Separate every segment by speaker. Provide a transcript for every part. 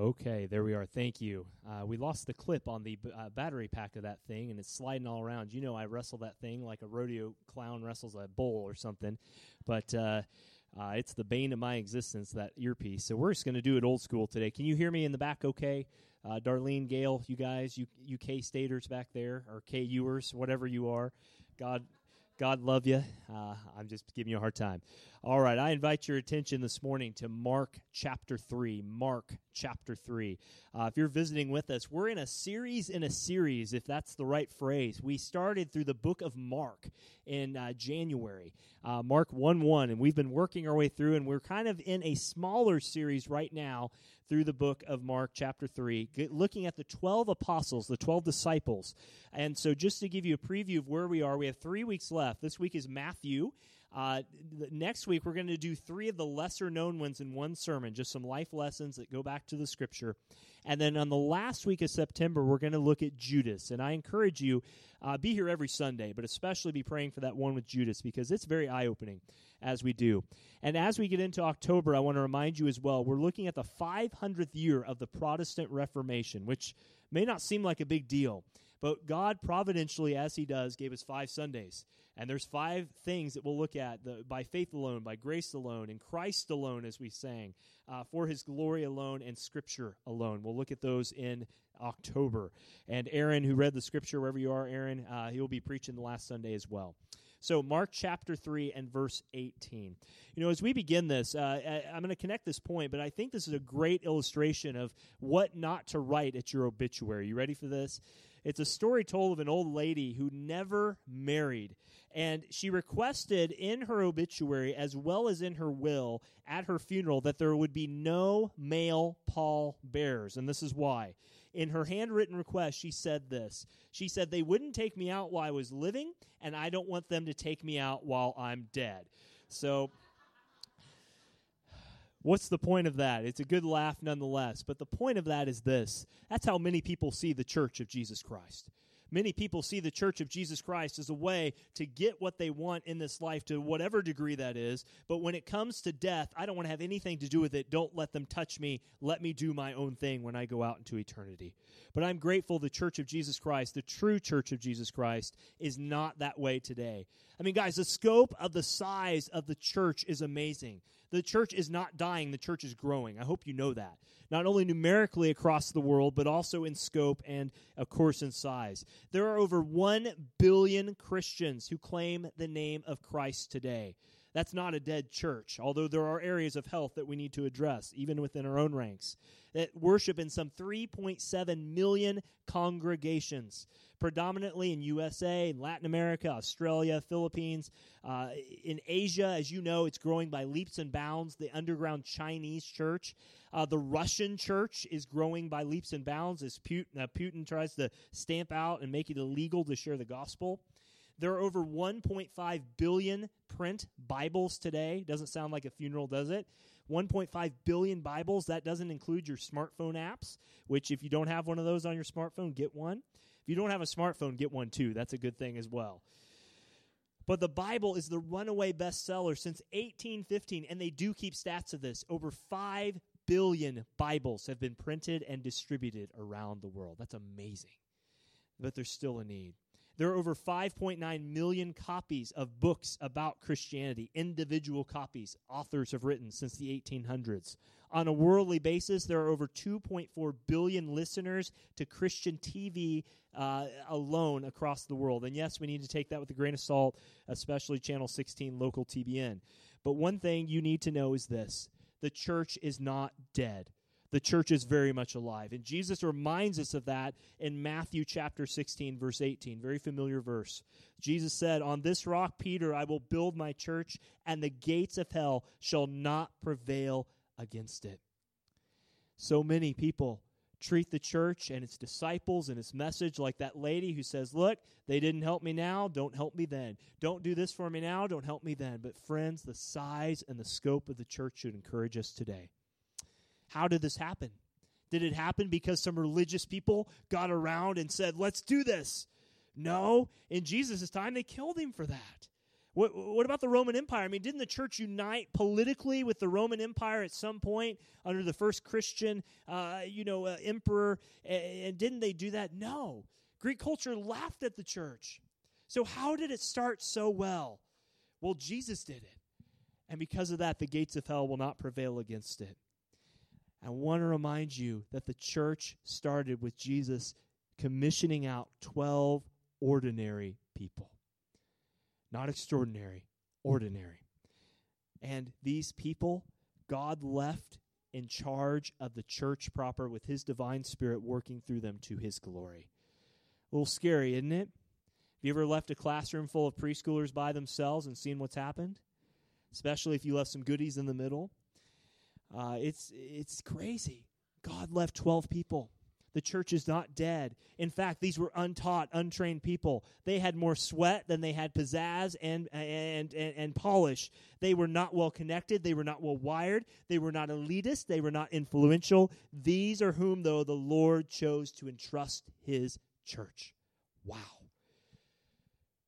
Speaker 1: Okay, there we are. Thank you. Uh, we lost the clip on the b- uh, battery pack of that thing, and it's sliding all around. You know, I wrestle that thing like a rodeo clown wrestles a bull or something, but uh, uh it's the bane of my existence, that earpiece. So we're just going to do it old school today. Can you hear me in the back okay? Uh, Darlene, Gail, you guys, you UK staters back there, or KUers, whatever you are. God, God love you. Uh, I'm just giving you a hard time. All right, I invite your attention this morning to Mark chapter 3. Mark chapter 3. Uh, if you're visiting with us, we're in a series in a series, if that's the right phrase. We started through the book of Mark in uh, January, uh, Mark 1 1, and we've been working our way through, and we're kind of in a smaller series right now through the book of Mark, chapter 3, looking at the 12 apostles, the 12 disciples. And so, just to give you a preview of where we are, we have three weeks left. This week is Matthew. Uh, next week, we're going to do three of the lesser known ones in one sermon, just some life lessons that go back to the scripture. And then on the last week of September, we're going to look at Judas. And I encourage you, uh, be here every Sunday, but especially be praying for that one with Judas because it's very eye opening as we do. And as we get into October, I want to remind you as well, we're looking at the 500th year of the Protestant Reformation, which may not seem like a big deal. But God providentially, as He does, gave us five Sundays. And there's five things that we'll look at the, by faith alone, by grace alone, in Christ alone, as we sang, uh, for His glory alone, and Scripture alone. We'll look at those in October. And Aaron, who read the Scripture wherever you are, Aaron, uh, he'll be preaching the last Sunday as well. So, Mark chapter 3 and verse 18. You know, as we begin this, uh, I'm going to connect this point, but I think this is a great illustration of what not to write at your obituary. You ready for this? It's a story told of an old lady who never married. And she requested in her obituary, as well as in her will at her funeral, that there would be no male pall bearers. And this is why. In her handwritten request, she said this She said, They wouldn't take me out while I was living, and I don't want them to take me out while I'm dead. So What's the point of that? It's a good laugh nonetheless. But the point of that is this that's how many people see the church of Jesus Christ. Many people see the church of Jesus Christ as a way to get what they want in this life to whatever degree that is. But when it comes to death, I don't want to have anything to do with it. Don't let them touch me. Let me do my own thing when I go out into eternity. But I'm grateful the church of Jesus Christ, the true church of Jesus Christ, is not that way today. I mean, guys, the scope of the size of the church is amazing. The church is not dying, the church is growing. I hope you know that. Not only numerically across the world, but also in scope and, of course, in size. There are over 1 billion Christians who claim the name of Christ today. That's not a dead church, although there are areas of health that we need to address, even within our own ranks. That worship in some 3.7 million congregations, predominantly in USA, Latin America, Australia, Philippines. Uh, in Asia, as you know, it's growing by leaps and bounds. The underground Chinese church. Uh, the Russian church is growing by leaps and bounds as Putin, uh, Putin tries to stamp out and make it illegal to share the gospel. There are over 1.5 billion print Bibles today. Doesn't sound like a funeral, does it? 1.5 billion Bibles. That doesn't include your smartphone apps, which, if you don't have one of those on your smartphone, get one. If you don't have a smartphone, get one too. That's a good thing as well. But the Bible is the runaway bestseller since 1815, and they do keep stats of this. Over 5 billion Bibles have been printed and distributed around the world. That's amazing. But there's still a need. There are over 5.9 million copies of books about Christianity, individual copies authors have written since the 1800s. On a worldly basis, there are over 2.4 billion listeners to Christian TV uh, alone across the world. And yes, we need to take that with a grain of salt, especially Channel 16 local TBN. But one thing you need to know is this the church is not dead. The church is very much alive. And Jesus reminds us of that in Matthew chapter 16, verse 18. Very familiar verse. Jesus said, On this rock, Peter, I will build my church, and the gates of hell shall not prevail against it. So many people treat the church and its disciples and its message like that lady who says, Look, they didn't help me now, don't help me then. Don't do this for me now, don't help me then. But, friends, the size and the scope of the church should encourage us today. How did this happen? Did it happen because some religious people got around and said, let's do this? No. In Jesus' time, they killed him for that. What, what, about the Roman Empire? I mean, didn't the church unite politically with the Roman Empire at some point under the first Christian, uh, you know, uh, emperor? And, and didn't they do that? No. Greek culture laughed at the church. So how did it start so well? Well, Jesus did it. And because of that, the gates of hell will not prevail against it. I want to remind you that the church started with Jesus commissioning out 12 ordinary people. Not extraordinary, ordinary. And these people, God left in charge of the church proper with his divine spirit working through them to his glory. A little scary, isn't it? Have you ever left a classroom full of preschoolers by themselves and seen what's happened? Especially if you left some goodies in the middle. Uh, it's it's crazy. God left 12 people. The church is not dead. In fact, these were untaught, untrained people. They had more sweat than they had pizzazz and, and, and, and, polish. They were not well connected. They were not well wired. They were not elitist. They were not influential. These are whom, though, the Lord chose to entrust his church. Wow.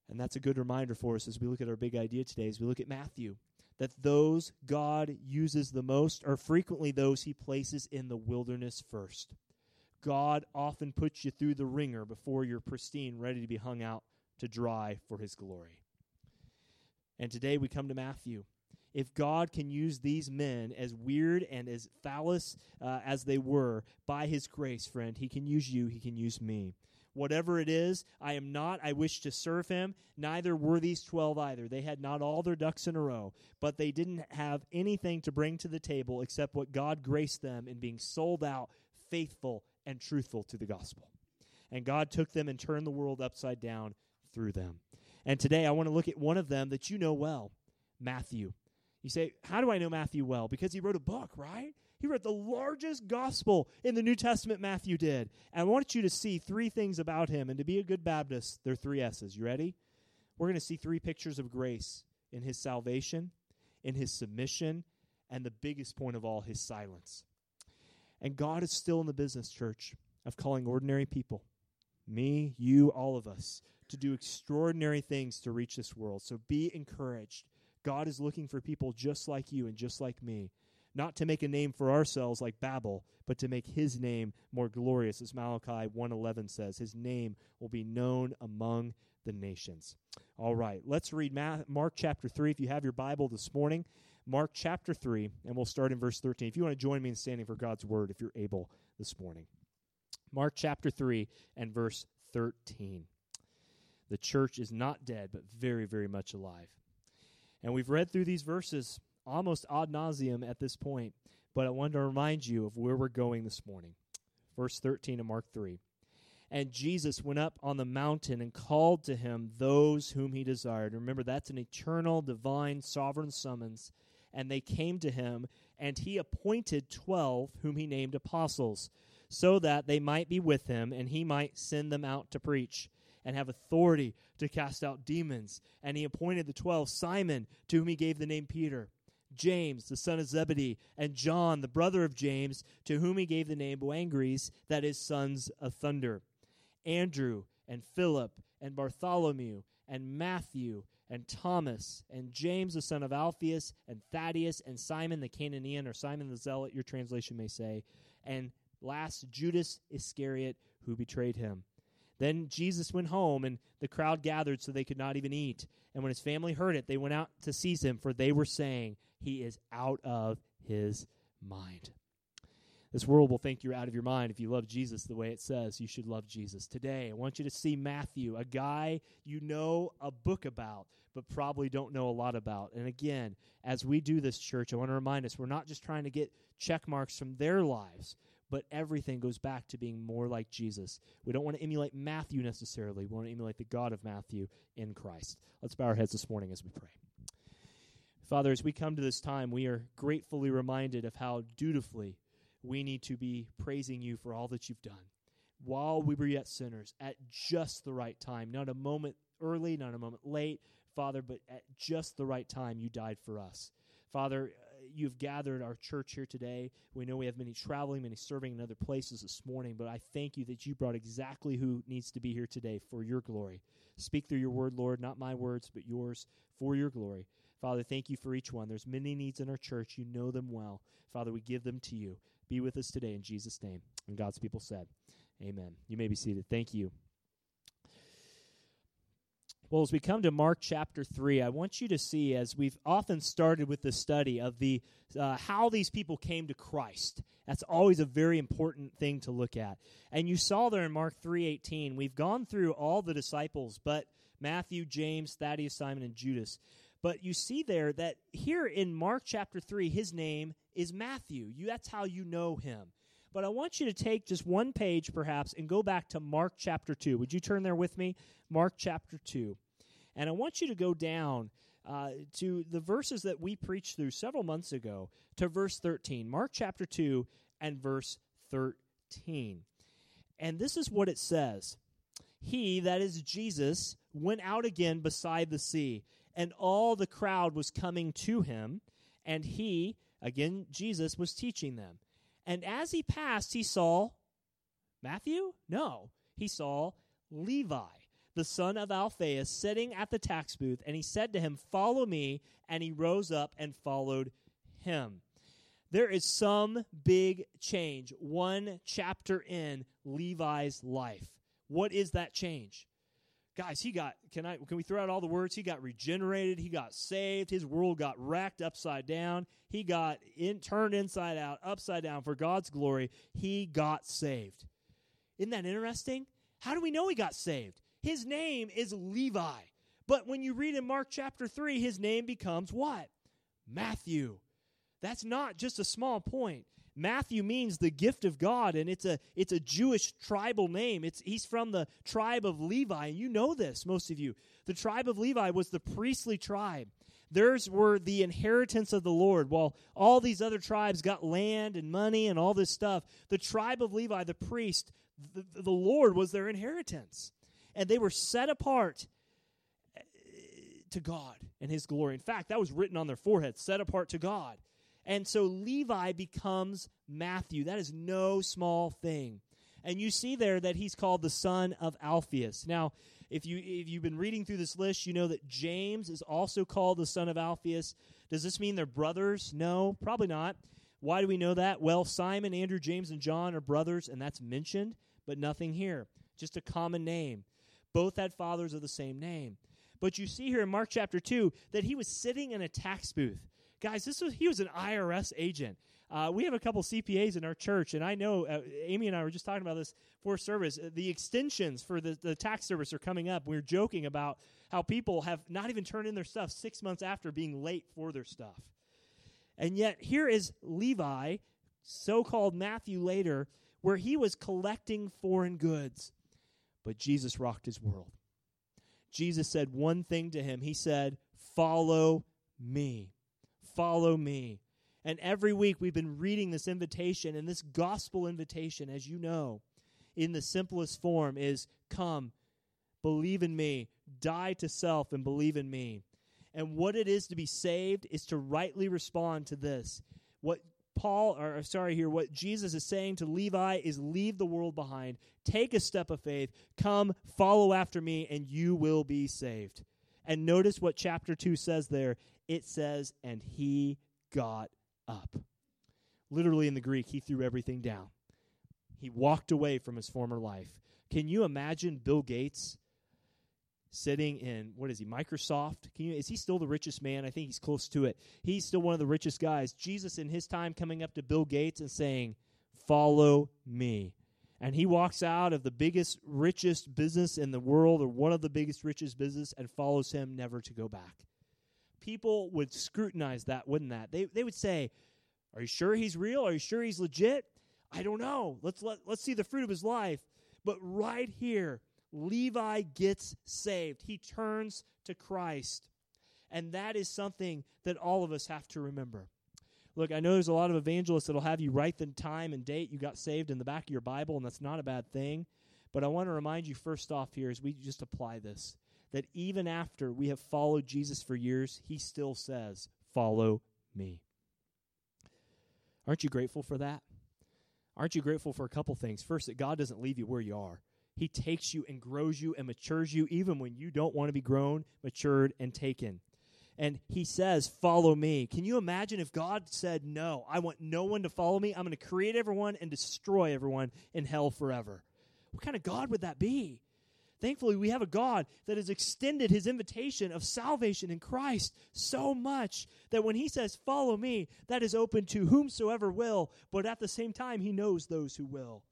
Speaker 1: And that's a good reminder for us as we look at our big idea today, as we look at Matthew that those God uses the most are frequently those he places in the wilderness first. God often puts you through the ringer before you're pristine, ready to be hung out to dry for his glory. And today we come to Matthew. If God can use these men, as weird and as phallus uh, as they were, by his grace, friend, he can use you, he can use me. Whatever it is, I am not. I wish to serve him. Neither were these 12 either. They had not all their ducks in a row, but they didn't have anything to bring to the table except what God graced them in being sold out, faithful, and truthful to the gospel. And God took them and turned the world upside down through them. And today I want to look at one of them that you know well Matthew. You say, How do I know Matthew well? Because he wrote a book, right? He wrote the largest gospel in the New Testament, Matthew did. And I want you to see three things about him. And to be a good Baptist, there are three S's. You ready? We're going to see three pictures of grace in his salvation, in his submission, and the biggest point of all, his silence. And God is still in the business, church, of calling ordinary people, me, you, all of us, to do extraordinary things to reach this world. So be encouraged. God is looking for people just like you and just like me not to make a name for ourselves like Babel, but to make his name more glorious, as Malachi 1.11 says. His name will be known among the nations. All right, let's read Mark chapter 3. If you have your Bible this morning, Mark chapter 3, and we'll start in verse 13. If you want to join me in standing for God's word, if you're able this morning. Mark chapter 3 and verse 13. The church is not dead, but very, very much alive. And we've read through these verses almost ad nauseum at this point, but I wanted to remind you of where we're going this morning. Verse 13 of Mark 3. And Jesus went up on the mountain and called to him those whom he desired. Remember, that's an eternal, divine, sovereign summons. And they came to him, and he appointed twelve whom he named apostles, so that they might be with him, and he might send them out to preach and have authority to cast out demons. And he appointed the twelve Simon, to whom he gave the name Peter James, the son of Zebedee, and John, the brother of James, to whom he gave the name Boanerges, that is, sons of thunder, Andrew, and Philip, and Bartholomew, and Matthew, and Thomas, and James, the son of Alphaeus, and Thaddeus, and Simon the Cananaean, or Simon the Zealot, your translation may say, and last, Judas Iscariot, who betrayed him. Then Jesus went home, and the crowd gathered so they could not even eat. And when his family heard it, they went out to seize him, for they were saying, He is out of his mind. This world will think you're out of your mind if you love Jesus the way it says you should love Jesus. Today, I want you to see Matthew, a guy you know a book about, but probably don't know a lot about. And again, as we do this church, I want to remind us we're not just trying to get check marks from their lives, but everything goes back to being more like Jesus. We don't want to emulate Matthew necessarily. We want to emulate the God of Matthew in Christ. Let's bow our heads this morning as we pray. Father, as we come to this time, we are gratefully reminded of how dutifully we need to be praising you for all that you've done while we were yet sinners at just the right time, not a moment early, not a moment late, Father, but at just the right time, you died for us. Father, you've gathered our church here today. We know we have many traveling, many serving in other places this morning, but I thank you that you brought exactly who needs to be here today for your glory. Speak through your word, Lord, not my words, but yours for your glory. Father, thank you for each one. There's many needs in our church. You know them well. Father, we give them to you. Be with us today in Jesus' name. And God's people said, Amen. You may be seated. Thank you. Well, as we come to Mark chapter 3, I want you to see, as we've often started with the study of the uh, how these people came to Christ. That's always a very important thing to look at. And you saw there in Mark 3:18, we've gone through all the disciples, but Matthew, James, Thaddeus, Simon, and Judas. But you see there that here in Mark chapter 3, his name is Matthew. You, that's how you know him. But I want you to take just one page, perhaps, and go back to Mark chapter 2. Would you turn there with me? Mark chapter 2. And I want you to go down uh, to the verses that we preached through several months ago to verse 13. Mark chapter 2 and verse 13. And this is what it says He, that is Jesus, went out again beside the sea, and all the crowd was coming to him, and he, again, Jesus, was teaching them. And as he passed, he saw Matthew? No, he saw Levi, the son of Alphaeus, sitting at the tax booth, and he said to him, Follow me. And he rose up and followed him. There is some big change, one chapter in Levi's life. What is that change? Guys, he got can I can we throw out all the words? He got regenerated, he got saved, his world got racked upside down, he got in turned inside out, upside down for God's glory. He got saved. Isn't that interesting? How do we know he got saved? His name is Levi. But when you read in Mark chapter 3, his name becomes what? Matthew. That's not just a small point. Matthew means the gift of God, and it's a it's a Jewish tribal name. It's he's from the tribe of Levi, and you know this, most of you. The tribe of Levi was the priestly tribe. Theirs were the inheritance of the Lord. While all these other tribes got land and money and all this stuff, the tribe of Levi, the priest, the, the Lord was their inheritance. And they were set apart eh, to God and his glory. In fact, that was written on their foreheads, set apart to God. And so Levi becomes Matthew. That is no small thing. And you see there that he's called the son of Alphaeus. Now, if you if you've been reading through this list, you know that James is also called the son of Alphaeus. Does this mean they're brothers? No, probably not. Why do we know that? Well, Simon, Andrew, James, and John are brothers, and that's mentioned, but nothing here. Just a common name. Both had fathers of the same name. But you see here in Mark chapter 2 that he was sitting in a tax booth guys, this was he was an IRS agent. Uh, we have a couple CPAs in our church, and I know uh, Amy and I were just talking about this for service. Uh, the extensions for the, the tax service are coming up. We are joking about how people have not even turned in their stuff six months after being late for their stuff. And yet, here is Levi, so called Matthew later, where he was collecting foreign goods. But Jesus rocked his world. Jesus said one thing to him He said, Follow me follow me. And every week we've been reading this invitation, and this gospel invitation, as you know, in the simplest form is come, believe in me, die to self, and believe in me. And what it is to be saved is to rightly respond to this. What Paul, or sorry, here, what Jesus is saying to Levi is leave the world behind, take a step of faith, come, follow after me, and you will be saved. And notice what chapter 2 says there it says, and he got up. Literally in the Greek, he threw everything down. He walked away from his former life. Can you imagine Bill Gates sitting in what is he Microsoft? Can you is he still the richest man? I think he's close to it. He's still one of the richest guys. Jesus in his time coming up to Bill Gates and saying, "Follow me." And he walks out of the biggest, richest business in the world, or one of the biggest, richest business, and follows him never to go back. People would scrutinize that, wouldn't that? They, they would say, Are you sure he's real? Are you sure he's legit? I don't know. Let's let, let's see the fruit of his life. But right here, Levi gets saved. He turns to Christ. And that is something that all of us have to remember. Look, I know there's a lot of evangelists that'll have you write the time and date you got saved in the back of your Bible, and that's not a bad thing. But I want to remind you first off here as we just apply this that even after we have followed Jesus for years, he still says, Follow me. Aren't you grateful for that? Aren't you grateful for a couple things? First, that God doesn't leave you where you are. He takes you and grows you and matures you even when you don't want to be grown, matured, and taken. And he says, Follow me. Can you imagine if God said, No, I want no one to follow me? I'm going to create everyone and destroy everyone in hell forever. What kind of God would that be? Thankfully, we have a God that has extended his invitation of salvation in Christ so much that when he says, Follow me, that is open to whomsoever will, but at the same time, he knows those who will.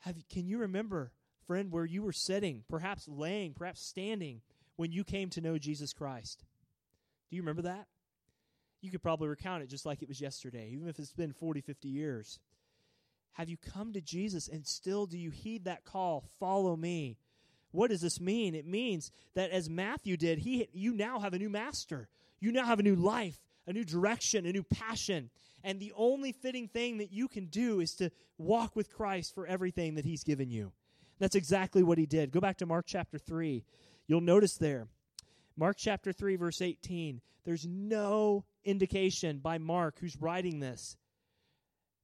Speaker 1: Have, can you remember, friend, where you were sitting, perhaps laying, perhaps standing, when you came to know Jesus Christ? Do you remember that? You could probably recount it just like it was yesterday, even if it's been 40, 50 years. Have you come to Jesus and still do you heed that call, follow me? What does this mean? It means that as Matthew did, he you now have a new master. You now have a new life, a new direction, a new passion. And the only fitting thing that you can do is to walk with Christ for everything that he's given you. That's exactly what he did. Go back to Mark chapter 3. You'll notice there, Mark chapter 3, verse 18, there's no indication by Mark, who's writing this,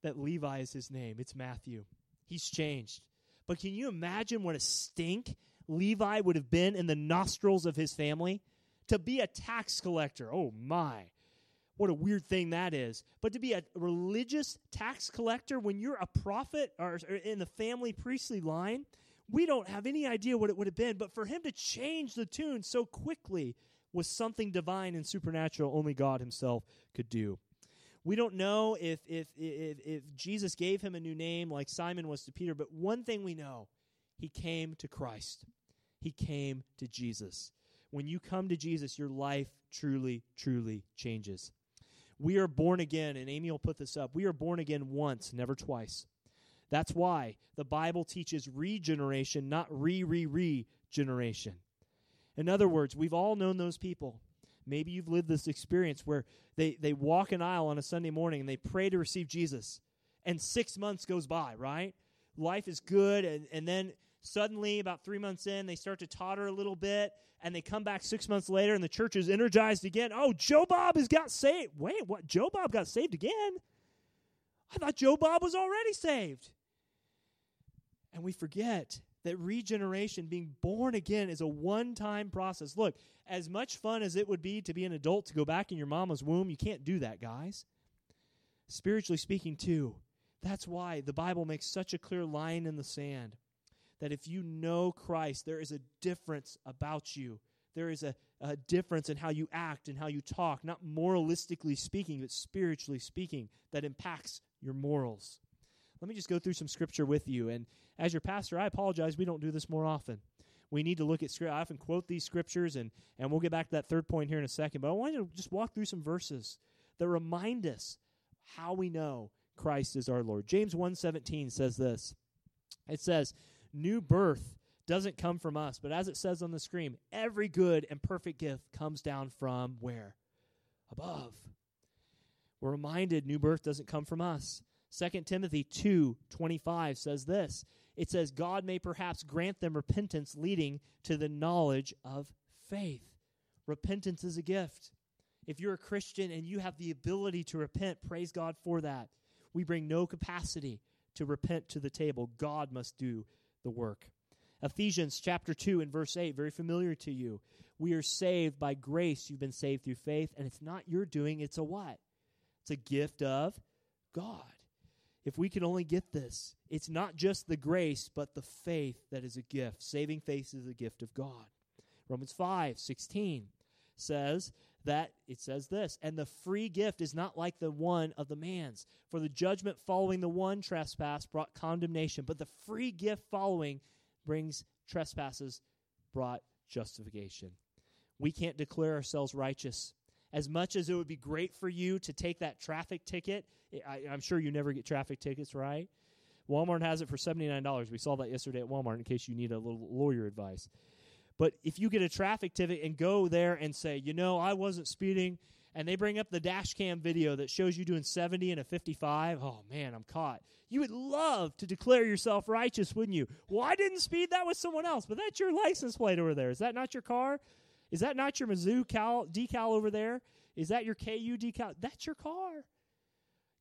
Speaker 1: that Levi is his name. It's Matthew. He's changed. But can you imagine what a stink Levi would have been in the nostrils of his family? To be a tax collector, oh my. What a weird thing that is. But to be a religious tax collector when you're a prophet or, in the family priestly line, we don't have any idea what it would have been. But for him to change the tune so quickly was something divine and supernatural only God himself could do. We don't know if, if, if, if Jesus gave him a new name like Simon was to Peter, but one thing we know he came to Christ, he came to Jesus. When you come to Jesus, your life truly, truly changes. We are born again, and Amy will put this up. We are born again once, never twice. That's why the Bible teaches regeneration, not re re regeneration. In other words, we've all known those people. Maybe you've lived this experience where they, they walk an aisle on a Sunday morning and they pray to receive Jesus, and six months goes by, right? Life is good, and, and then suddenly, about three months in, they start to totter a little bit, and they come back six months later, and the church is energized again. Oh, Joe Bob has got saved. Wait, what? Joe Bob got saved again? I thought Joe Bob was already saved. And we forget that regeneration, being born again, is a one time process. Look, as much fun as it would be to be an adult to go back in your mama's womb, you can't do that, guys. Spiritually speaking, too. That's why the Bible makes such a clear line in the sand that if you know Christ, there is a difference about you. There is a, a difference in how you act and how you talk, not moralistically speaking, but spiritually speaking, that impacts your morals. Let me just go through some scripture with you. And as your pastor, I apologize, we don't do this more often. We need to look at scripture. I often quote these scriptures, and, and we'll get back to that third point here in a second. But I want you to just walk through some verses that remind us how we know Christ is our Lord. James 1:17 says this. It says, new birth doesn't come from us, but as it says on the screen, every good and perfect gift comes down from where? Above. We're reminded new birth doesn't come from us. 2 Timothy 2:25 says this. It says God may perhaps grant them repentance leading to the knowledge of faith. Repentance is a gift. If you're a Christian and you have the ability to repent, praise God for that. We bring no capacity to repent to the table. God must do the work. Ephesians chapter 2 and verse 8, very familiar to you. We are saved by grace. You've been saved through faith, and it's not your doing, it's a what? It's a gift of God. If we can only get this, it's not just the grace, but the faith that is a gift. Saving faith is a gift of God. Romans 5 16 says that it says this, and the free gift is not like the one of the man's. For the judgment following the one trespass brought condemnation, but the free gift following brings trespasses brought justification. We can't declare ourselves righteous. As much as it would be great for you to take that traffic ticket, I, am sure you never get traffic tickets, right? Walmart has it for $79. We saw that yesterday at Walmart in case you need a little lawyer advice. But if you get a traffic ticket and go there and say, you know, I wasn't speeding, and they bring up the dash cam video that shows you doing 70 and a 55, oh man, I'm caught. You would love to declare yourself righteous, wouldn't you? Well, I didn't speed, that was someone else, but that's your license plate over there. Is that not your car? Is that not your Mizzou cal- decal over there? Is that your KU decal? That's your car.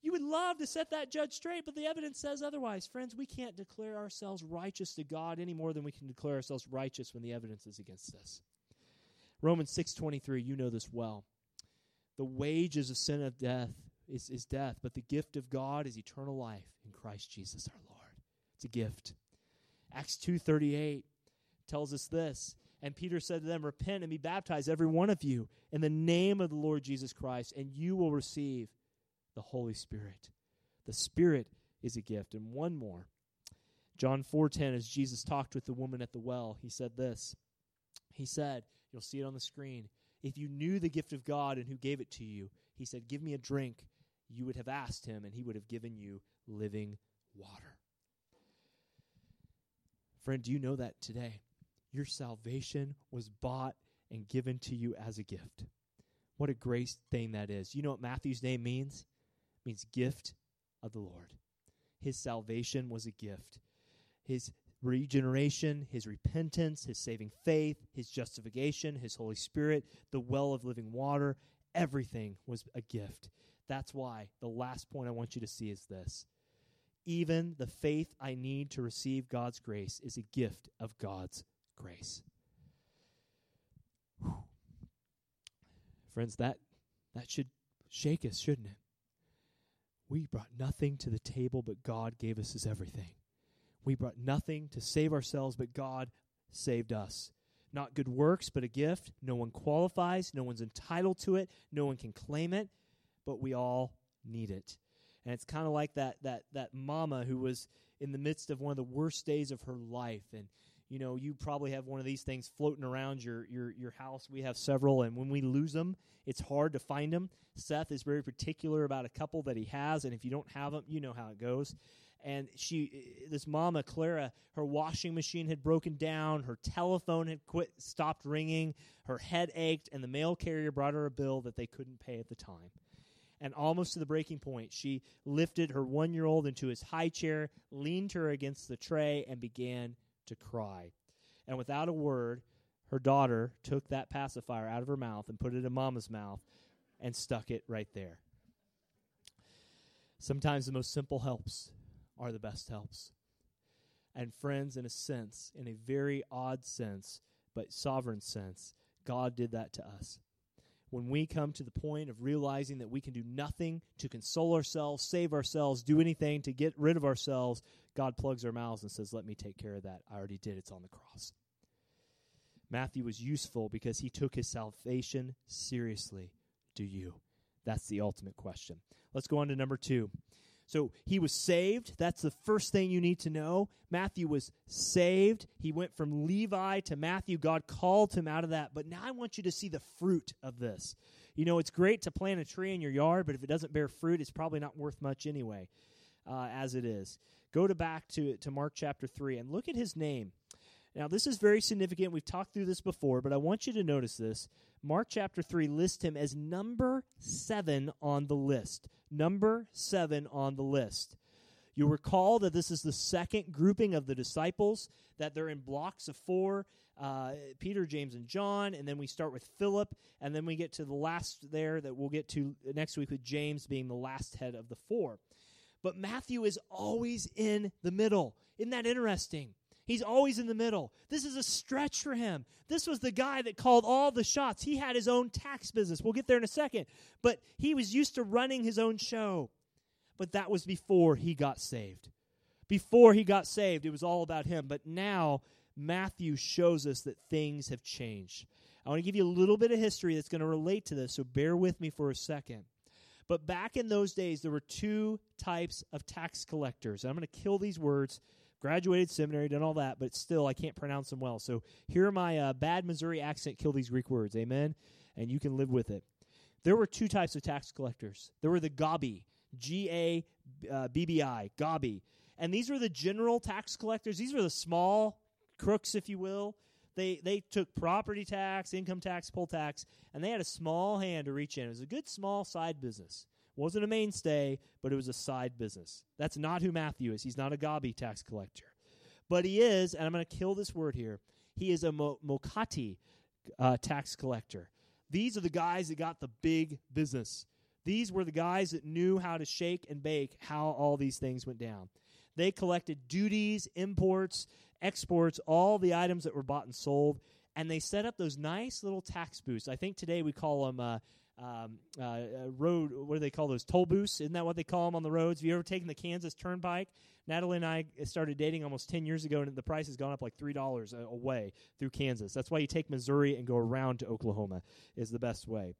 Speaker 1: You would love to set that judge straight, but the evidence says otherwise. Friends, we can't declare ourselves righteous to God any more than we can declare ourselves righteous when the evidence is against us. Romans 6:23, you know this well. The wages of sin of death is, is death, but the gift of God is eternal life in Christ Jesus our Lord. It's a gift. Acts 2:38 tells us this. And Peter said to them, Repent and be baptized, every one of you, in the name of the Lord Jesus Christ, and you will receive the Holy Spirit. The Spirit is a gift. And one more. John 4:10 as Jesus talked with the woman at the well, he said this. He said, you'll see it on the screen, if you knew the gift of God and who gave it to you, he said, "Give me a drink." You would have asked him and he would have given you living water. Friend, do you know that today? Your salvation was bought and given to you as a gift. What a great thing that is. You know what Matthew's name means? It means gift of the Lord. His salvation was a gift. His regeneration, his repentance, his saving faith, his justification, his Holy Spirit, the well of living water, everything was a gift. That's why the last point I want you to see is this. Even the faith I need to receive God's grace is a gift of God's grace. Whew. Friends, that that should shake us, shouldn't it? We brought nothing to the table, but God gave us his everything. We brought nothing to save ourselves, but God saved us. Not good works, but a gift. No one qualifies, no one's entitled to it, no one can claim it, but we all need it. And it's kind of like that that that mama who was in the midst of one of the worst days of her life and you know you probably have one of these things floating around your your your house. We have several and when we lose them it's hard to find them seth is very particular about a couple that he has and if you don't have them you know how it goes. And she uh, this mama clara her washing machine had broken down her telephone had quit stopped ringing her head ached and the mail carrier brought her a bill that they couldn't pay at the time. And almost to the breaking point, she lifted her one year old into his high chair, leaned her against the tray, and began to cry. And without a word, her daughter took that pacifier out of her mouth and put it in mama's mouth and stuck it right there. Sometimes the most simple helps are the best helps. And friends, in a sense, in a very odd sense, but sovereign sense, God did that to us. When we come to the point of realizing that we can do nothing to console ourselves, save ourselves, do anything to get rid of ourselves, God plugs our mouths and says, Let me take care of that. I already did. It's on the cross. Matthew was useful because he took his salvation seriously. Do you? That's the ultimate question. Let's go on to number two. So he was saved. That's the first thing you need to know. Matthew was saved. He went from Levi to Matthew. God called him out of that. But now I want you to see the fruit of this. You know, it's great to plant a tree in your yard, but if it doesn't bear fruit, it's probably not worth much anyway, uh, as it is. Go to back to, to Mark chapter 3 and look at his name. Now, this is very significant. We've talked through this before, but I want you to notice this. Mark chapter 3 lists him as number 7 on the list. Number 7 on the list. You'll recall that this is the second grouping of the disciples, that they're in blocks of four uh, Peter, James, and John, and then we start with Philip, and then we get to the last there that we'll get to next week with James being the last head of the four. But Matthew is always in the middle. Isn't that interesting? He's always in the middle. This is a stretch for him. This was the guy that called all the shots. He had his own tax business. We'll get there in a second. But he was used to running his own show. But that was before he got saved. Before he got saved, it was all about him. But now, Matthew shows us that things have changed. I want to give you a little bit of history that's going to relate to this, so bear with me for a second. But back in those days, there were two types of tax collectors. I'm going to kill these words. Graduated seminary, done all that, but still, I can't pronounce them well. So hear my uh, bad Missouri accent kill these Greek words. Amen? And you can live with it. There were two types of tax collectors. There were the Gabi, G A B B I, Gabi. And these were the general tax collectors. These were the small crooks, if you will. They they took property tax, income tax, poll tax, and they had a small hand to reach in. It was a good small side business. Wasn't a mainstay, but it was a side business. That's not who Matthew is. He's not a Gabi tax collector, but he is. And I'm going to kill this word here. He is a mo- mokati uh, tax collector. These are the guys that got the big business. These were the guys that knew how to shake and bake how all these things went down. They collected duties, imports, exports, all the items that were bought and sold, and they set up those nice little tax booths. I think today we call them uh, um, uh, uh, road. What do they call those? Toll booths? Isn't that what they call them on the roads? Have you ever taken the Kansas Turnpike? Natalie and I started dating almost ten years ago, and the price has gone up like three dollars away through Kansas. That's why you take Missouri and go around to Oklahoma is the best way.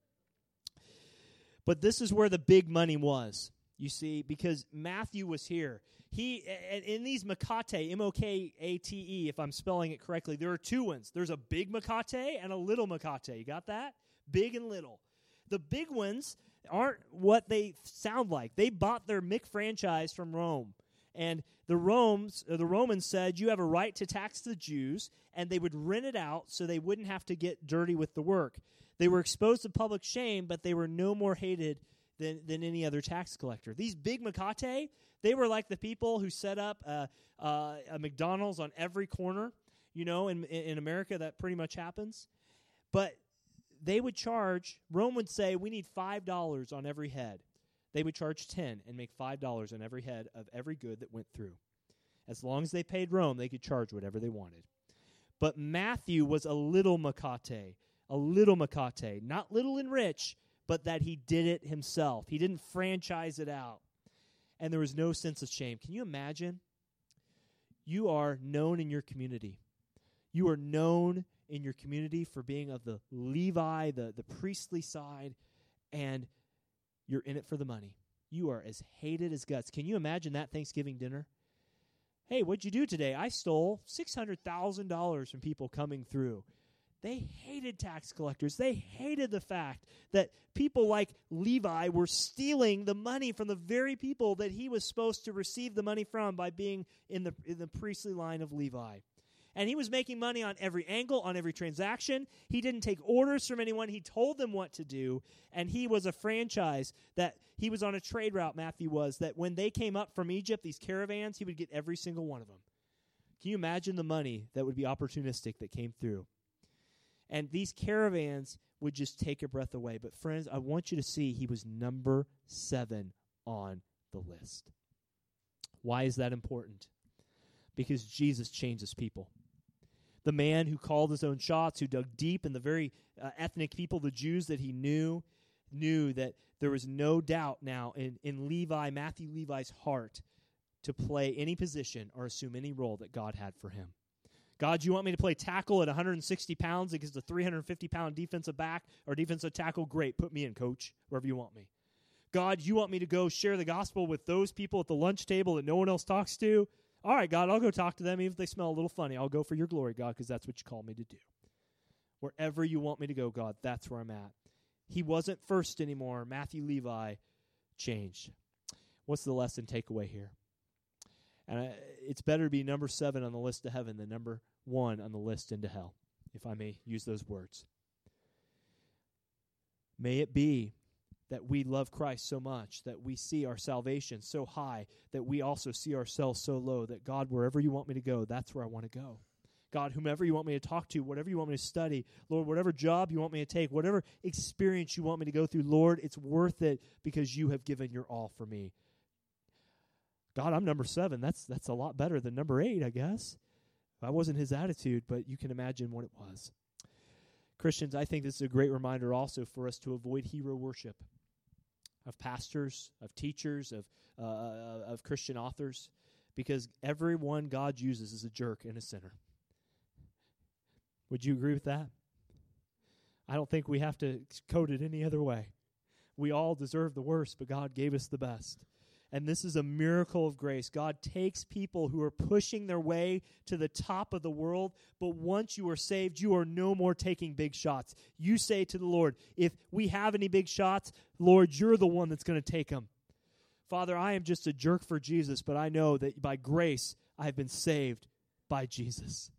Speaker 1: But this is where the big money was. You see, because Matthew was here. He in these makate, M O K A T E, if I'm spelling it correctly, there are two ones. There's a big makate and a little makate. You got that? Big and little. The big ones aren't what they sound like. They bought their Mick franchise from Rome. And the Romans, the Romans said you have a right to tax the Jews, and they would rent it out so they wouldn't have to get dirty with the work. They were exposed to public shame, but they were no more hated than, than any other tax collector. These big Makate, they were like the people who set up a, uh, a McDonald's on every corner. You know, in, in America, that pretty much happens. But they would charge, Rome would say, we need $5 on every head. They would charge 10 and make $5 on every head of every good that went through. As long as they paid Rome, they could charge whatever they wanted. But Matthew was a little Makate, a little Makate, not little and rich, but that he did it himself. He didn't franchise it out. And there was no sense of shame. Can you imagine? You are known in your community. You are known in your community for being of the Levi, the, the priestly side, and you're in it for the money. You are as hated as guts. Can you imagine that Thanksgiving dinner? Hey, what'd you do today? I stole $600,000 from people coming through. They hated tax collectors. They hated the fact that people like Levi were stealing the money from the very people that he was supposed to receive the money from by being in the, in the priestly line of Levi. And he was making money on every angle, on every transaction. He didn't take orders from anyone. He told them what to do. And he was a franchise that he was on a trade route, Matthew was, that when they came up from Egypt, these caravans, he would get every single one of them. Can you imagine the money that would be opportunistic that came through? And these caravans would just take a breath away. But, friends, I want you to see he was number seven on the list. Why is that important? Because Jesus changes people. The man who called his own shots, who dug deep in the very uh, ethnic people, the Jews that he knew, knew that there was no doubt now in, in Levi, Matthew Levi's heart, to play any position or assume any role that God had for him. God, you want me to play tackle at 160 pounds against a 350 pound defensive back or defensive tackle? Great, put me in, coach, wherever you want me. God, you want me to go share the gospel with those people at the lunch table that no one else talks to? All right, God, I'll go talk to them even if they smell a little funny. I'll go for your glory, God, because that's what you call me to do. Wherever you want me to go, God, that's where I'm at. He wasn't first anymore. Matthew Levi changed. What's the lesson takeaway here? And I, it's better to be number seven on the list to heaven than number one on the list into hell, if I may use those words. May it be that we love Christ so much, that we see our salvation so high, that we also see ourselves so low, that God, wherever you want me to go, that's where I want to go. God, whomever you want me to talk to, whatever you want me to study, Lord, whatever job you want me to take, whatever experience you want me to go through, Lord, it's worth it because you have given your all for me. God, I'm number seven. That's that's a lot better than number eight, I guess. That wasn't his attitude, but you can imagine what it was. Christians, I think this is a great reminder also for us to avoid hero worship of pastors, of teachers, of uh, uh of Christian authors, because everyone God uses is a jerk and a sinner. Would you agree with that? I don't think we have to code it any other way. We all deserve the worst, but God gave us the best. And this is a miracle of grace. God takes people who are pushing their way to the top of the world, but once you are saved, you are no more taking big shots. You say to the Lord, If we have any big shots, Lord, you're the one that's going to take them. Father, I am just a jerk for Jesus, but I know that by grace I have been saved by Jesus.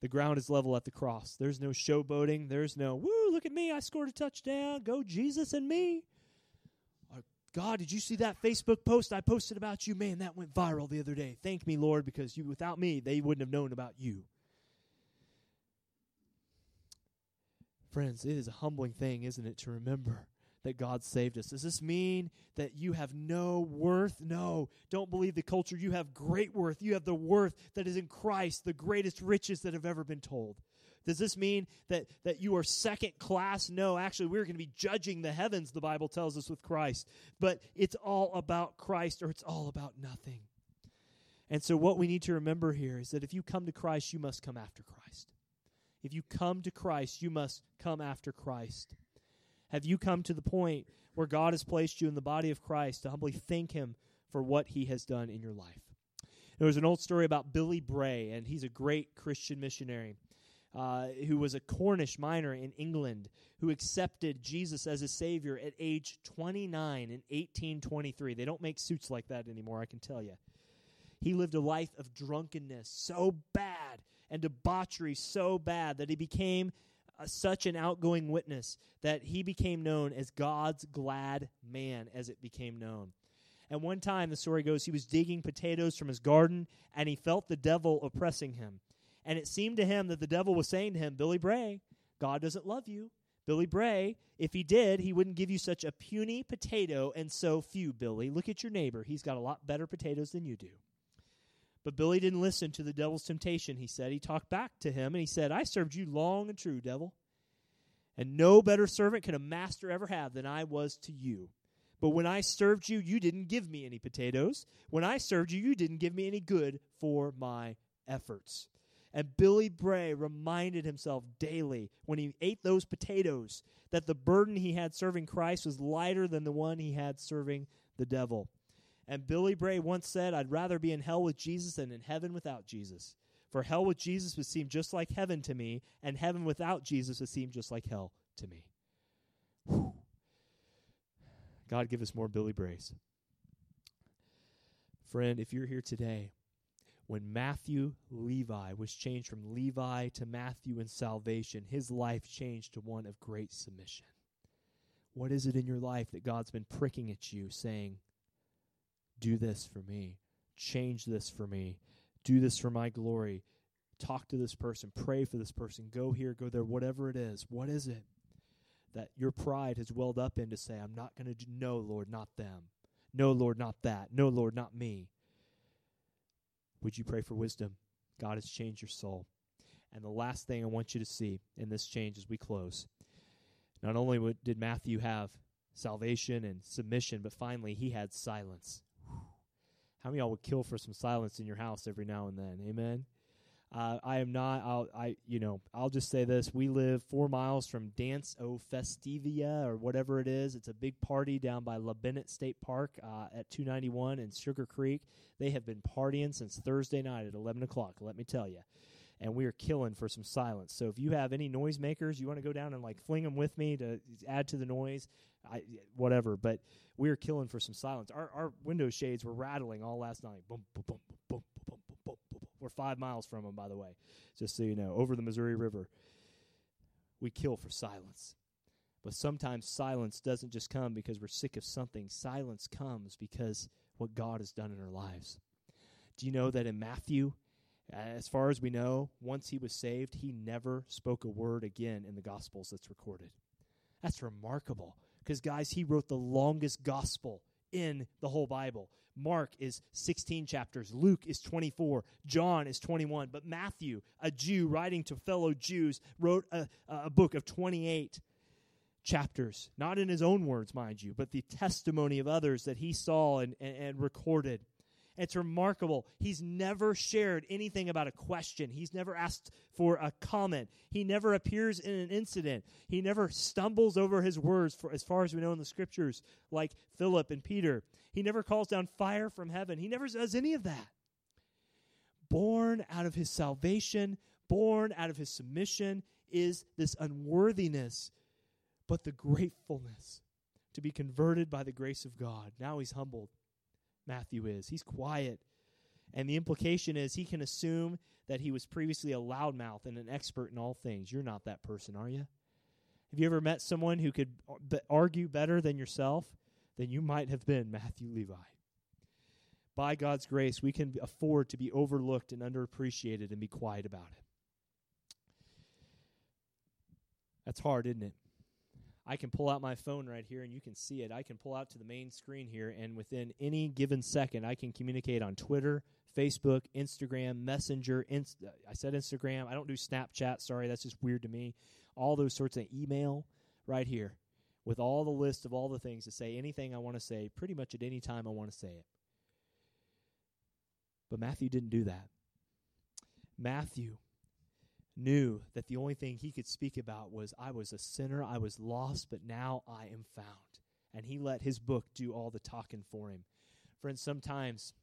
Speaker 1: The ground is level at the cross. There's no showboating. There's no, woo, look at me. I scored a touchdown. Go Jesus and me. God, did you see that Facebook post I posted about you? Man, that went viral the other day. Thank me, Lord, because you without me, they wouldn't have known about you. Friends, it is a humbling thing, isn't it, to remember that God saved us. Does this mean that you have no worth? No. Don't believe the culture. You have great worth. You have the worth that is in Christ, the greatest riches that have ever been told. Does this mean that, that you are second class? No, actually, we're going to be judging the heavens, the Bible tells us, with Christ. But it's all about Christ or it's all about nothing. And so, what we need to remember here is that if you come to Christ, you must come after Christ. If you come to Christ, you must come after Christ. Have you come to the point where God has placed you in the body of Christ to humbly thank Him for what He has done in your life? There was an old story about Billy Bray, and he's a great Christian missionary uh, who was a Cornish miner in England who accepted Jesus as a Savior at age 29 in 1823. They don't make suits like that anymore, I can tell you. He lived a life of drunkenness so bad and debauchery so bad that he became uh, such an outgoing witness that he became known as God's glad man, as it became known. And one time, the story goes, he was digging potatoes from his garden and he felt the devil oppressing him. And it seemed to him that the devil was saying to him, Billy Bray, God doesn't love you. Billy Bray, if he did, he wouldn't give you such a puny potato and so few, Billy. Look at your neighbor. He's got a lot better potatoes than you do. But Billy didn't listen to the devil's temptation, he said. He talked back to him and he said, I served you long and true, devil. And no better servant can a master ever have than I was to you. But when I served you, you didn't give me any potatoes. When I served you, you didn't give me any good for my efforts. And Billy Bray reminded himself daily when he ate those potatoes that the burden he had serving Christ was lighter than the one he had serving the devil. And Billy Bray once said, I'd rather be in hell with Jesus than in heaven without Jesus. For hell with Jesus would seem just like heaven to me, and heaven without Jesus would seem just like hell to me. Whew. God, give us more Billy Brays. Friend, if you're here today when Matthew Levi was changed from Levi to Matthew in salvation, his life changed to one of great submission. What is it in your life that God's been pricking at you, saying, Do this for me, change this for me, do this for my glory, talk to this person, pray for this person, go here, go there, whatever it is? What is it that your pride has welled up in to say, I'm not going to do, no, Lord, not them. No, Lord, not that. No, Lord, not me. Would you pray for wisdom? God has changed your soul. And the last thing I want you to see in this change as we close not only did Matthew have salvation and submission, but finally he had silence. How many y'all would kill for some silence in your house every now and then? Amen. Uh, I am not. I'll. I. You know. I'll just say this: We live four miles from Dance O Festivia or whatever it is. It's a big party down by La Benite State Park uh, at 291 and Sugar Creek. They have been partying since Thursday night at 11 o'clock. Let me tell you. And we are killing for some silence. So if you have any noisemakers, you want to go down and like fling them with me to add to the noise, I, whatever. But we are killing for some silence. Our our window shades were rattling all last night. Boom, boom, boom, boom, boom. We're five miles from them, by the way, just so you know, over the Missouri River. We kill for silence. But sometimes silence doesn't just come because we're sick of something. Silence comes because what God has done in our lives. Do you know that in Matthew, as far as we know, once he was saved, he never spoke a word again in the Gospels that's recorded? That's remarkable because, guys, he wrote the longest gospel in the whole Bible. Mark is 16 chapters, Luke is 24, John is 21, but Matthew, a Jew writing to fellow Jews, wrote a, a book of 28 chapters, not in his own words, mind you, but the testimony of others that he saw and, and, and recorded. It's remarkable. He's never shared anything about a question. He's never asked for a comment. He never appears in an incident. He never stumbles over his words, for, as far as we know in the scriptures, like Philip and Peter. He never calls down fire from heaven. He never does any of that. Born out of his salvation, born out of his submission, is this unworthiness, but the gratefulness to be converted by the grace of God. Now he's humbled. Matthew is. He's quiet. And the implication is he can assume that he was previously a loudmouth and an expert in all things. You're not that person, are you? Have you ever met someone who could argue better than yourself? Then you might have been Matthew Levi. By God's grace, we can afford to be overlooked and underappreciated and be quiet about it. That's hard, isn't it? I can pull out my phone right here and you can see it. I can pull out to the main screen here, and within any given second, I can communicate on Twitter, Facebook, Instagram, Messenger. Inst- I said Instagram. I don't do Snapchat. Sorry, that's just weird to me. All those sorts of email right here with all the list of all the things to say anything I want to say pretty much at any time I want to say it. But Matthew didn't do that. Matthew knew that the only thing he could speak about was I was a sinner, I was lost, but now I am found. And he let his book do all the talking for him. Friends, sometimes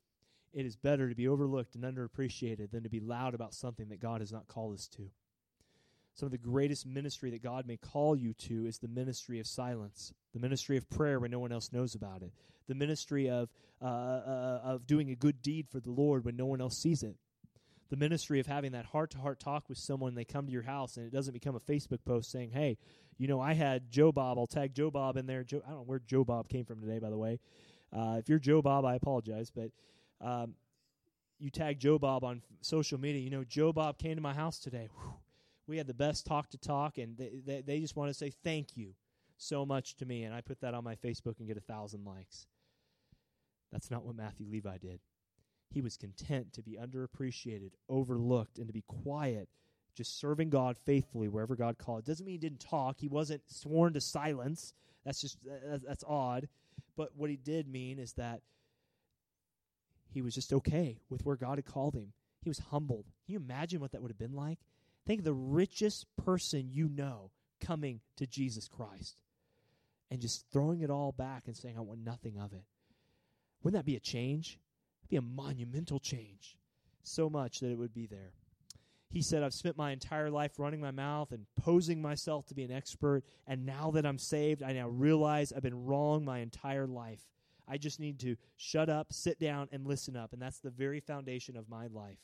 Speaker 1: it is better to be overlooked and underappreciated than to be loud about something that God has not called us to. Some of the greatest ministry that God may call you to is the ministry of silence, the ministry of prayer when no one else knows about it, the ministry of uh, uh, of doing a good deed for the Lord when no one else sees it, the ministry of having that heart to heart talk with someone they come to your house and it doesn't become a Facebook post saying, "Hey, you know, I had Joe Bob. I'll tag Joe Bob in there." Joe, I don't know where Joe Bob came from today, by the way. Uh, if you're Joe Bob, I apologize, but um, you tag Joe Bob on social media. You know, Joe Bob came to my house today. We had the best talk to talk, and they, they, they just want to say thank you so much to me. And I put that on my Facebook and get a thousand likes. That's not what Matthew Levi did. He was content to be underappreciated, overlooked, and to be quiet, just serving God faithfully wherever God called. Doesn't mean he didn't talk. He wasn't sworn to silence. That's just that's odd. But what he did mean is that he was just okay with where God had called him. He was humbled. Can you imagine what that would have been like? Think of the richest person you know coming to Jesus Christ and just throwing it all back and saying, I want nothing of it. Wouldn't that be a change? Be a monumental change. So much that it would be there. He said, I've spent my entire life running my mouth and posing myself to be an expert, and now that I'm saved, I now realize I've been wrong my entire life. I just need to shut up, sit down, and listen up, and that's the very foundation of my life.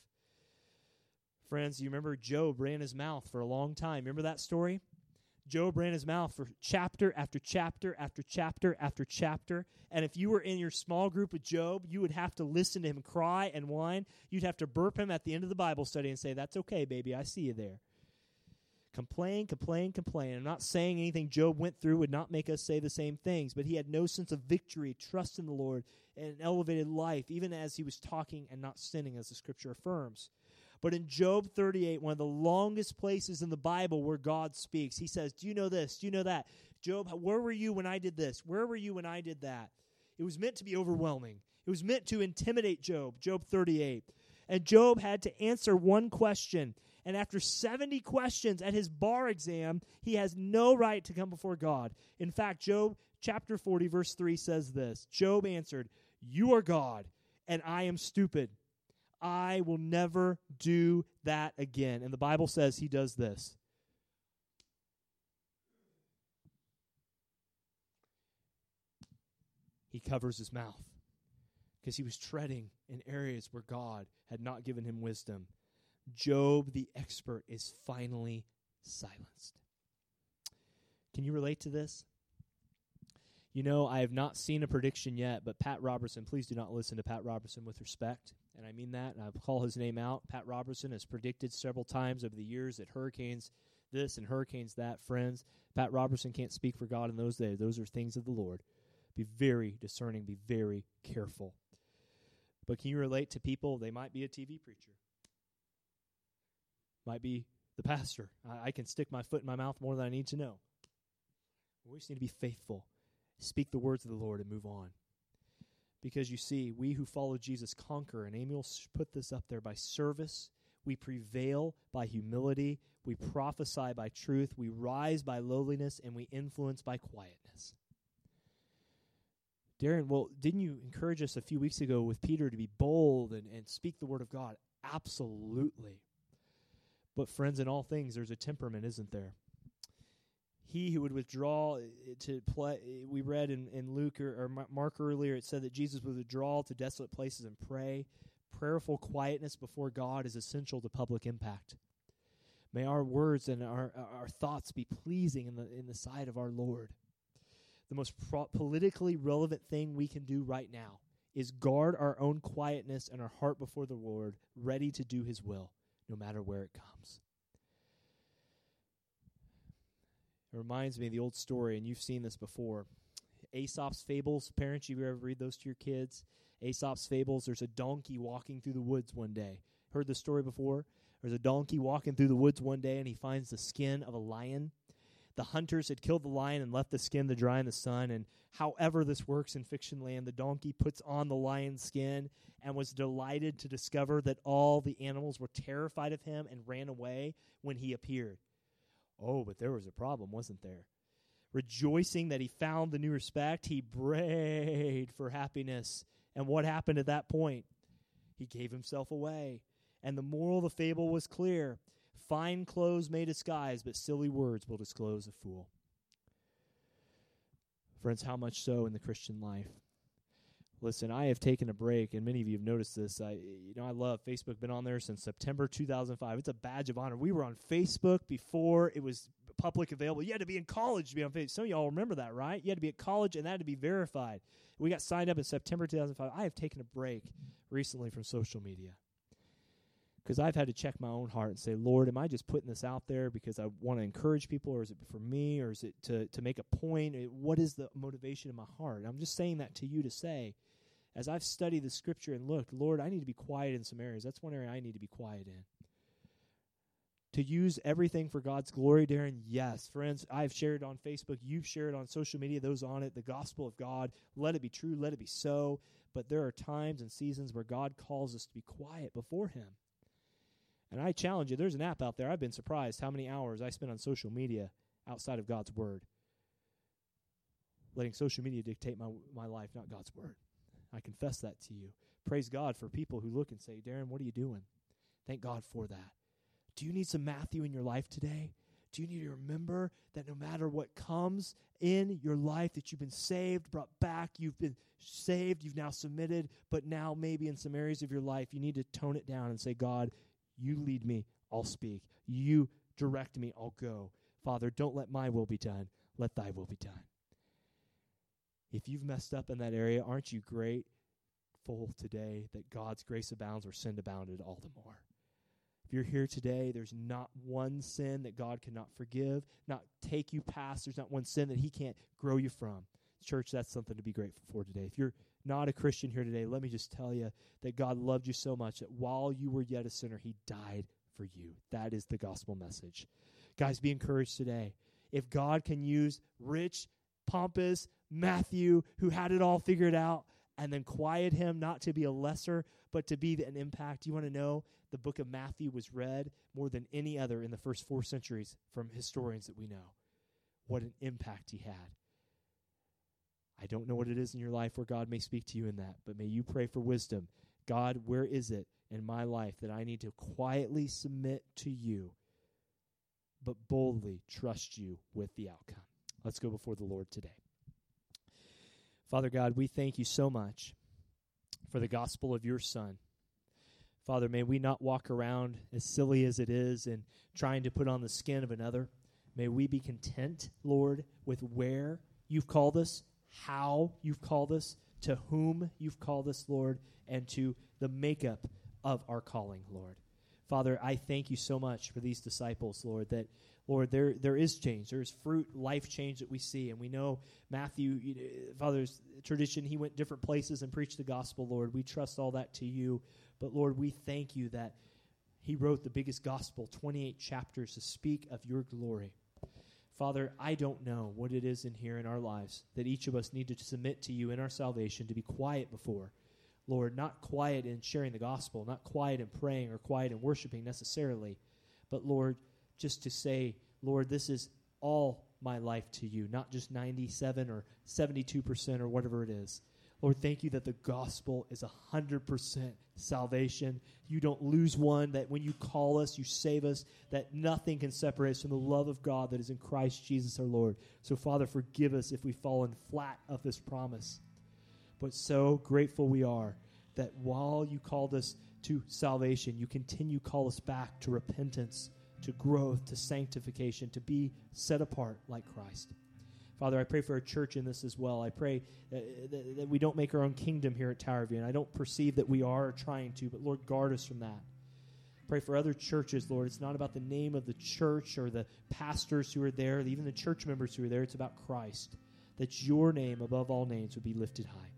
Speaker 1: Friends, you remember Job ran his mouth for a long time. Remember that story? Job ran his mouth for chapter after chapter after chapter after chapter. And if you were in your small group with Job, you would have to listen to him cry and whine. You'd have to burp him at the end of the Bible study and say, That's okay, baby. I see you there. Complain, complain, complain. I'm not saying anything Job went through would not make us say the same things, but he had no sense of victory, trust in the Lord, and an elevated life, even as he was talking and not sinning, as the scripture affirms. But in Job 38, one of the longest places in the Bible where God speaks, he says, Do you know this? Do you know that? Job, where were you when I did this? Where were you when I did that? It was meant to be overwhelming. It was meant to intimidate Job, Job 38. And Job had to answer one question. And after 70 questions at his bar exam, he has no right to come before God. In fact, Job chapter 40, verse 3 says this Job answered, You are God, and I am stupid. I will never do that again. And the Bible says he does this. He covers his mouth because he was treading in areas where God had not given him wisdom. Job, the expert, is finally silenced. Can you relate to this? You know, I have not seen a prediction yet, but Pat Robertson, please do not listen to Pat Robertson with respect. And I mean that, and I call his name out. Pat Robertson has predicted several times over the years that hurricanes this and hurricanes that, friends. Pat Robertson can't speak for God in those days. Those are things of the Lord. Be very discerning, be very careful. But can you relate to people? They might be a TV preacher, might be the pastor. I, I can stick my foot in my mouth more than I need to know. We just need to be faithful speak the words of the Lord and move on. Because you see, we who follow Jesus conquer, and will put this up there by service. We prevail by humility. We prophesy by truth. We rise by lowliness, and we influence by quietness. Darren, well, didn't you encourage us a few weeks ago with Peter to be bold and, and speak the word of God? Absolutely. But, friends, in all things, there's a temperament, isn't there? He who would withdraw eh, to play eh, we read in, in luke or, or, mark earlier it said that jesus would withdraw to desolate places and pray. Prayerful quietness before god is essential to public impact. May our words and our, our thoughts be pleasing in the, in the sight of our lord. The most pro- politically relevant thing we can do right now is guard our own quietness and our heart before the lord ready to do his will no matter where it comes It reminds me of the old story, and you've seen this before. Aesop's fables. Parents, you ever read those to your kids? Aesop's fables. There's a donkey walking through the woods one day. Heard the story before? There's a donkey walking through the woods one day, and he finds the skin of a lion. The hunters had killed the lion and left the skin to dry in the sun. And however this works in fiction land, the donkey puts on the lion's skin and was delighted to discover that all the animals were terrified of him and ran away when he appeared. Oh, but there was a problem, wasn't there? Rejoicing that he found the new respect, he brayed for happiness. And what happened at that point? He gave himself away. And the moral of the fable was clear fine clothes may disguise, but silly words will disclose a fool. Friends, how much so in the Christian life? Listen, I have taken a break, and many of you have noticed this. I, you know, I love Facebook. Been on there since September 2005. It's a badge of honor. We were on Facebook before it was public available. You had to be in college to be on Facebook. Some of y'all remember that, right? You had to be at college, and that had to be verified. We got signed up in September 2005. I have taken a break recently from social media because I've had to check my own heart and say, Lord, am I just putting this out there because I want to encourage people, or is it for me, or is it to to make a point? What is the motivation in my heart? I'm just saying that to you to say as I've studied the scripture and looked, Lord, I need to be quiet in some areas. That's one area I need to be quiet in. To use everything for God's glory, Darren, yes. Friends, I've shared on Facebook. You've shared on social media, those on it, the gospel of God. Let it be true. Let it be so. But there are times and seasons where God calls us to be quiet before Him. And I challenge you, there's an app out there. I've been surprised how many hours I spend on social media outside of God's Word. Letting social media dictate my, my life, not God's Word. I confess that to you. Praise God for people who look and say, Darren, what are you doing? Thank God for that. Do you need some Matthew in your life today? Do you need to remember that no matter what comes in your life, that you've been saved, brought back, you've been saved, you've now submitted, but now maybe in some areas of your life, you need to tone it down and say, God, you lead me, I'll speak. You direct me, I'll go. Father, don't let my will be done, let thy will be done. If you've messed up in that area, aren't you grateful today that God's grace abounds where sin abounded all the more? If you're here today, there's not one sin that God cannot forgive, not take you past. There's not one sin that He can't grow you from. Church, that's something to be grateful for today. If you're not a Christian here today, let me just tell you that God loved you so much that while you were yet a sinner, He died for you. That is the gospel message. Guys, be encouraged today. If God can use rich, pompous, Matthew, who had it all figured out, and then quiet him not to be a lesser, but to be an impact. You want to know the book of Matthew was read more than any other in the first four centuries from historians that we know. What an impact he had. I don't know what it is in your life where God may speak to you in that, but may you pray for wisdom. God, where is it in my life that I need to quietly submit to you, but boldly trust you with the outcome? Let's go before the Lord today. Father God, we thank you so much for the gospel of your Son. Father, may we not walk around as silly as it is and trying to put on the skin of another. May we be content, Lord, with where you've called us, how you've called us, to whom you've called us, Lord, and to the makeup of our calling, Lord. Father, I thank you so much for these disciples, Lord, that Lord, there there is change. There is fruit, life change that we see, and we know Matthew, you know, Father's tradition. He went different places and preached the gospel. Lord, we trust all that to you, but Lord, we thank you that he wrote the biggest gospel, twenty eight chapters, to speak of your glory. Father, I don't know what it is in here in our lives that each of us need to submit to you in our salvation to be quiet before. Lord, not quiet in sharing the gospel, not quiet in praying or quiet in worshiping necessarily, but Lord, just to say, Lord, this is all my life to you, not just 97 or 72% or whatever it is. Lord, thank you that the gospel is 100% salvation. You don't lose one, that when you call us, you save us, that nothing can separate us from the love of God that is in Christ Jesus our Lord. So, Father, forgive us if we've fallen flat of this promise. But so grateful we are that while you called us to salvation, you continue call us back to repentance, to growth, to sanctification, to be set apart like Christ. Father, I pray for our church in this as well. I pray uh, that, that, we don't make our own kingdom here at Tower View, and I don't perceive that we are trying to, but Lord, guard us from that. Pray for other churches, Lord. It's not about the name of the church or the pastors who are there, even the church members who are there. It's about Christ. That your name above all names would be lifted high.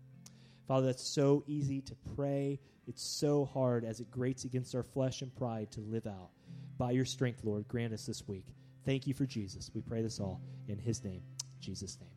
Speaker 1: Father, that's so easy to pray. It's so hard as it grates against our flesh and pride to live out. By your strength, Lord, grant us this week. Thank you for Jesus. We pray this all in his name. Jesus' name.